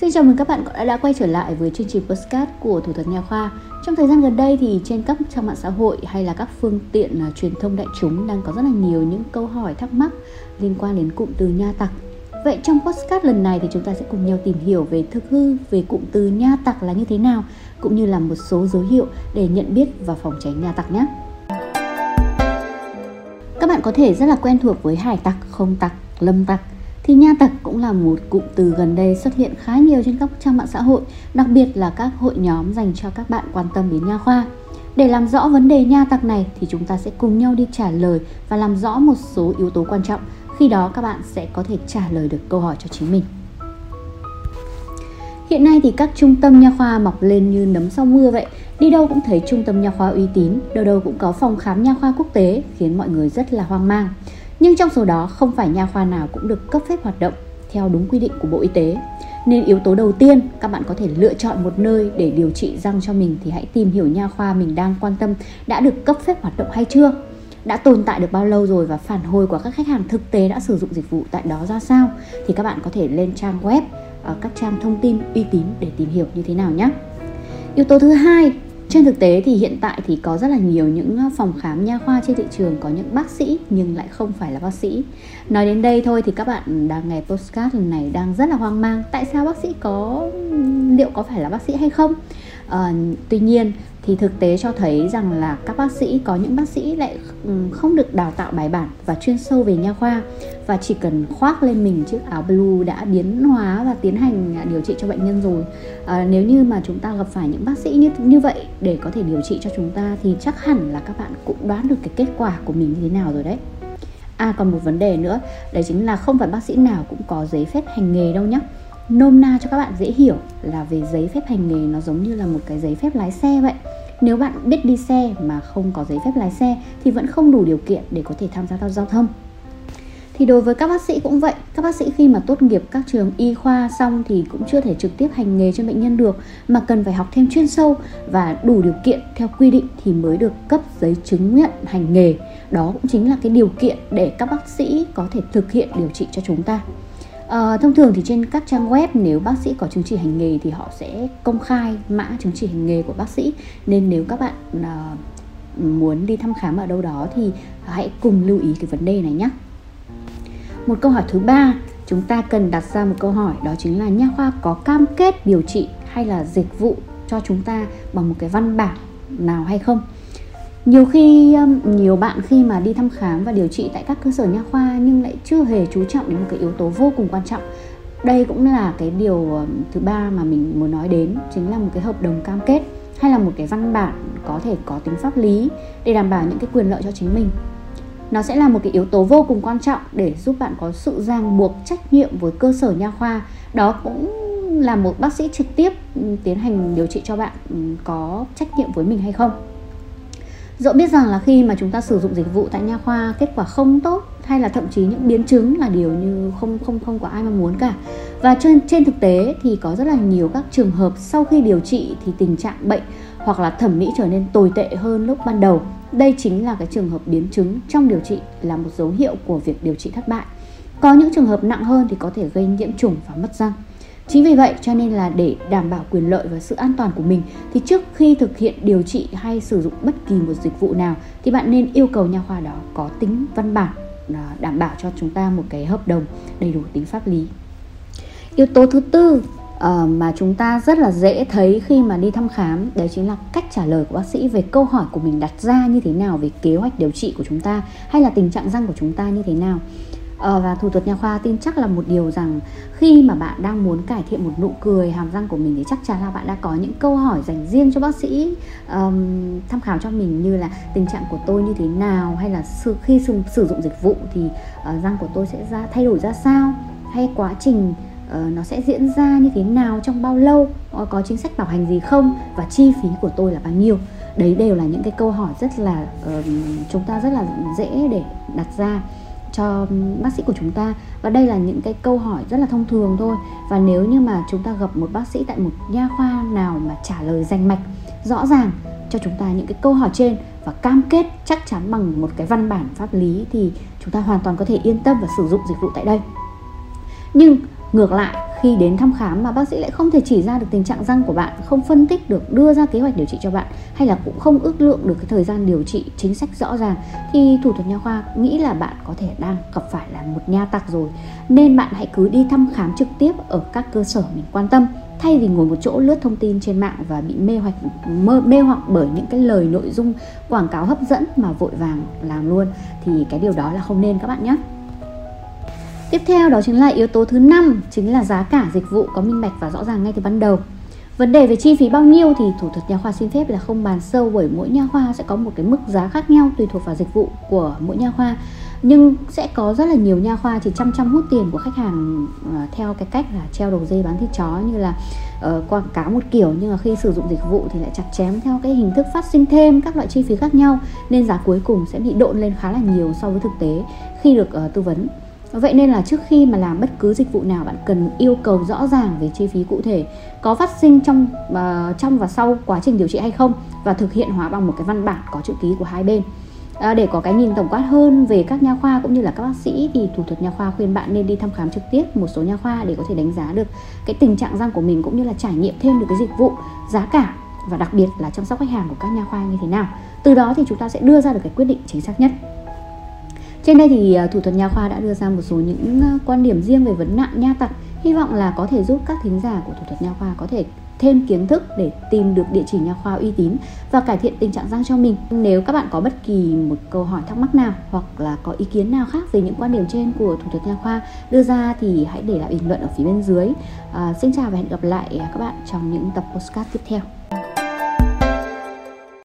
Xin chào mừng các bạn đã, đã quay trở lại với chương trình postcard của Thủ thuật Nha khoa. Trong thời gian gần đây thì trên các trang mạng xã hội hay là các phương tiện uh, truyền thông đại chúng đang có rất là nhiều những câu hỏi thắc mắc liên quan đến cụm từ nha tặc. Vậy trong postcard lần này thì chúng ta sẽ cùng nhau tìm hiểu về thực hư về cụm từ nha tặc là như thế nào cũng như là một số dấu hiệu để nhận biết và phòng tránh nha tặc nhé. Các bạn có thể rất là quen thuộc với hải tặc, không tặc, lâm tặc thì nha tặc cũng là một cụm từ gần đây xuất hiện khá nhiều trên các trang mạng xã hội, đặc biệt là các hội nhóm dành cho các bạn quan tâm đến nha khoa. Để làm rõ vấn đề nha tặc này thì chúng ta sẽ cùng nhau đi trả lời và làm rõ một số yếu tố quan trọng. Khi đó các bạn sẽ có thể trả lời được câu hỏi cho chính mình. Hiện nay thì các trung tâm nha khoa mọc lên như nấm sau mưa vậy. Đi đâu cũng thấy trung tâm nha khoa uy tín, đâu đâu cũng có phòng khám nha khoa quốc tế khiến mọi người rất là hoang mang. Nhưng trong số đó, không phải nha khoa nào cũng được cấp phép hoạt động theo đúng quy định của Bộ Y tế. Nên yếu tố đầu tiên, các bạn có thể lựa chọn một nơi để điều trị răng cho mình thì hãy tìm hiểu nha khoa mình đang quan tâm đã được cấp phép hoạt động hay chưa, đã tồn tại được bao lâu rồi và phản hồi của các khách hàng thực tế đã sử dụng dịch vụ tại đó ra sao thì các bạn có thể lên trang web ờ, các trang thông tin uy tín để tìm hiểu như thế nào nhé. Yếu tố thứ hai trên thực tế thì hiện tại thì có rất là nhiều những ờ, phòng khám nha khoa trên thị trường có những bác sĩ nhưng lại không phải là bác sĩ. Nói đến đây thôi thì các bạn đang nghe postcard lần này đang rất là hoang mang. Tại sao bác sĩ có liệu có phải là bác sĩ hay không? À, tuy nhiên thì thực tế cho thấy rằng là các bác sĩ có những bác sĩ lại ừ, không được đào tạo bài bản và chuyên sâu về nha khoa. Và chỉ cần khoác lên mình chiếc áo blue đã biến hóa và tiến hành à, điều trị cho bệnh nhân rồi. À, nếu như mà chúng ta gặp phải những bác sĩ như như vậy để có thể điều trị cho chúng ta thì chắc hẳn là các bạn cũng đoán được cái kết quả của mình như thế nào rồi đấy. À còn một vấn đề nữa đấy chính là không phải bác sĩ nào cũng có giấy phép hành nghề đâu nhé nôm na cho các bạn dễ hiểu là về giấy phép hành nghề nó giống như là một cái giấy phép lái xe vậy. Nếu bạn biết đi xe mà không có giấy phép lái xe thì vẫn không đủ điều kiện để có thể tham gia giao thông. Thì đối với các bác sĩ cũng vậy, các bác sĩ khi mà tốt nghiệp các trường y khoa xong thì cũng chưa thể trực tiếp hành nghề cho bệnh nhân được, mà cần phải học thêm chuyên sâu và đủ điều kiện theo quy định thì mới được cấp giấy chứng nhận hành nghề. Đó cũng chính là cái điều kiện để các bác sĩ có thể thực hiện điều trị cho chúng ta. À, thông thường thì trên các trang web nếu bác sĩ có chứng chỉ hành nghề thì họ sẽ công khai mã chứng chỉ hành nghề của bác sĩ nên nếu các bạn à, muốn đi thăm khám ở đâu đó thì hãy cùng lưu ý cái vấn đề này nhé. Một câu hỏi thứ ba chúng ta cần đặt ra một câu hỏi đó chính là nha khoa có cam kết điều trị hay là dịch vụ cho chúng ta bằng một cái văn bản nào hay không nhiều khi um, nhiều bạn khi mà đi thăm khám và điều trị tại các cơ sở nha khoa nhưng lại chưa hề chú trọng đến một cái yếu tố vô cùng quan trọng. Đây cũng là cái điều um, thứ ba mà mình muốn nói đến, chính là một cái hợp đồng cam kết hay là một cái văn bản có thể có tính pháp lý để đảm bảo những cái quyền lợi cho chính mình. Nó sẽ là một cái yếu tố vô cùng quan trọng để giúp bạn có sự ràng buộc trách nhiệm với cơ sở nha khoa. Đó cũng là một bác sĩ trực tiếp ừ, tiến hành điều trị cho bạn ừ, có trách nhiệm với mình hay không. Dẫu biết rằng là khi mà chúng ta sử dụng dịch vụ tại nha khoa, kết quả không tốt hay là thậm chí những biến chứng là điều như không không không có ai mong muốn cả. Và trên trên thực tế thì có rất là nhiều các trường hợp sau khi điều trị thì tình trạng bệnh hoặc là thẩm mỹ trở nên tồi tệ hơn lúc ban đầu. Đây chính là cái trường hợp biến chứng trong điều trị là một dấu hiệu của việc điều trị thất bại. Có những trường hợp nặng hơn thì có thể gây nhiễm trùng và mất răng. Chính vì vậy cho nên là để đảm bảo quyền lợi và sự an toàn của mình thì trước khi thực hiện điều trị hay sử dụng bất kỳ một dịch vụ nào thì bạn nên yêu cầu nha khoa đó có tính văn bản à, đảm bảo cho chúng ta một cái hợp đồng đầy đủ tính pháp lý. Yếu tố thứ tư uh, mà chúng ta rất là dễ thấy khi mà đi thăm khám đấy chính là cách trả lời của bác sĩ về câu hỏi của mình đặt ra như thế nào về kế hoạch điều trị của chúng ta hay là tình trạng răng của chúng ta như thế nào Ờ, và thủ thuật nha khoa tin chắc là một điều rằng khi mà bạn đang muốn cải thiện một nụ cười hàm răng của mình thì chắc chắn là bạn đã có những câu hỏi dành riêng cho bác sĩ um, tham khảo cho mình như là tình trạng của tôi như thế nào hay là khi sử, sử dụng dịch vụ thì uh, răng của tôi sẽ ra thay đổi ra sao? Hay quá trình uh, nó sẽ diễn ra như thế nào trong bao lâu? Ờ, có chính sách bảo hành gì không? Và chi phí của tôi là bao nhiêu? Đấy đều là những cái câu hỏi rất là uh, chúng ta rất là dễ để đặt ra cho bác sĩ của chúng ta. Và đây là những cái câu hỏi rất là thông thường thôi. Và nếu như mà chúng ta gặp một bác sĩ tại một nha khoa nào mà trả lời rành mạch rõ ràng cho chúng ta những cái câu hỏi trên và cam kết chắc chắn bằng một cái văn bản pháp lý thì chúng ta hoàn toàn có thể yên tâm và sử dụng dịch vụ tại đây. Nhưng ngược lại khi đến thăm khám mà bác sĩ lại không thể chỉ ra được tình trạng răng của bạn không phân tích được đưa ra kế hoạch điều trị cho bạn hay là cũng không ước lượng được cái thời gian điều trị chính sách rõ ràng thì thủ thuật nha khoa nghĩ là bạn có thể đang gặp phải là một nha tặc rồi. Nên bạn hãy cứ đi thăm khám trực tiếp ở các cơ sở mình quan tâm thay vì ngồi một chỗ lướt thông tin trên mạng và bị mê hoặc mê, mê hoặc bởi những cái lời nội dung quảng cáo hấp dẫn mà vội vàng làm luôn. Thì cái điều đó là không nên các bạn nhé. Tiếp theo đó chính là yếu tố thứ năm chính là giá cả dịch vụ có minh bạch và rõ ràng ngay từ ban đầu. Vấn đề về chi phí bao nhiêu thì thủ thuật nha khoa xin phép là không bàn sâu bởi mỗi nha khoa sẽ có một cái mức giá khác nhau tùy thuộc vào dịch vụ của mỗi nha khoa. Nhưng sẽ có rất là nhiều nha khoa chỉ chăm chăm hút tiền của khách hàng ờ, theo cái cách là treo đầu dây bán thịt chó như là uh, quảng cáo một kiểu. Nhưng mà khi sử dụng dịch vụ thì lại chặt chém theo cái hình thức phát sinh thêm các loại chi phí khác nhau nên giá cuối cùng sẽ bị độn lên khá là nhiều so với thực tế khi được uh, tư vấn. Vậy nên là trước khi mà làm bất cứ dịch vụ nào bạn cần yêu cầu rõ ràng về chi phí cụ thể có phát sinh trong uh, trong và sau quá trình điều trị hay không và thực hiện hóa bằng một cái văn bản có chữ ký của hai bên. À, để có cái nhìn tổng quát hơn về các nha khoa cũng như là các bác sĩ thì thủ thuật nha khoa khuyên bạn nên đi thăm khám trực tiếp một số nha khoa để có thể đánh giá được cái tình trạng răng của mình cũng như là trải nghiệm thêm được cái dịch vụ giá cả và đặc biệt là chăm sóc khách hàng của các nha khoa như thế nào. Từ đó thì chúng ta sẽ đưa ra được cái quyết định chính xác nhất. Trên đây thì à, thủ thuật nha khoa đã đưa ra một số những à, quan điểm riêng về vấn nạn nha tặc. Hy vọng là có thể giúp các thính giả của thủ thuật nha khoa có thể thêm kiến thức để tìm được địa chỉ nha khoa uy tín và cải thiện tình trạng răng cho mình. Nếu các bạn có bất kỳ một câu hỏi thắc mắc nào hoặc là có ý kiến nào khác về những quan điểm trên của thủ thuật nha khoa đưa ra thì hãy để lại bình luận ở phía bên dưới. À, xin chào và hẹn gặp lại à, các bạn trong những tập podcast tiếp theo.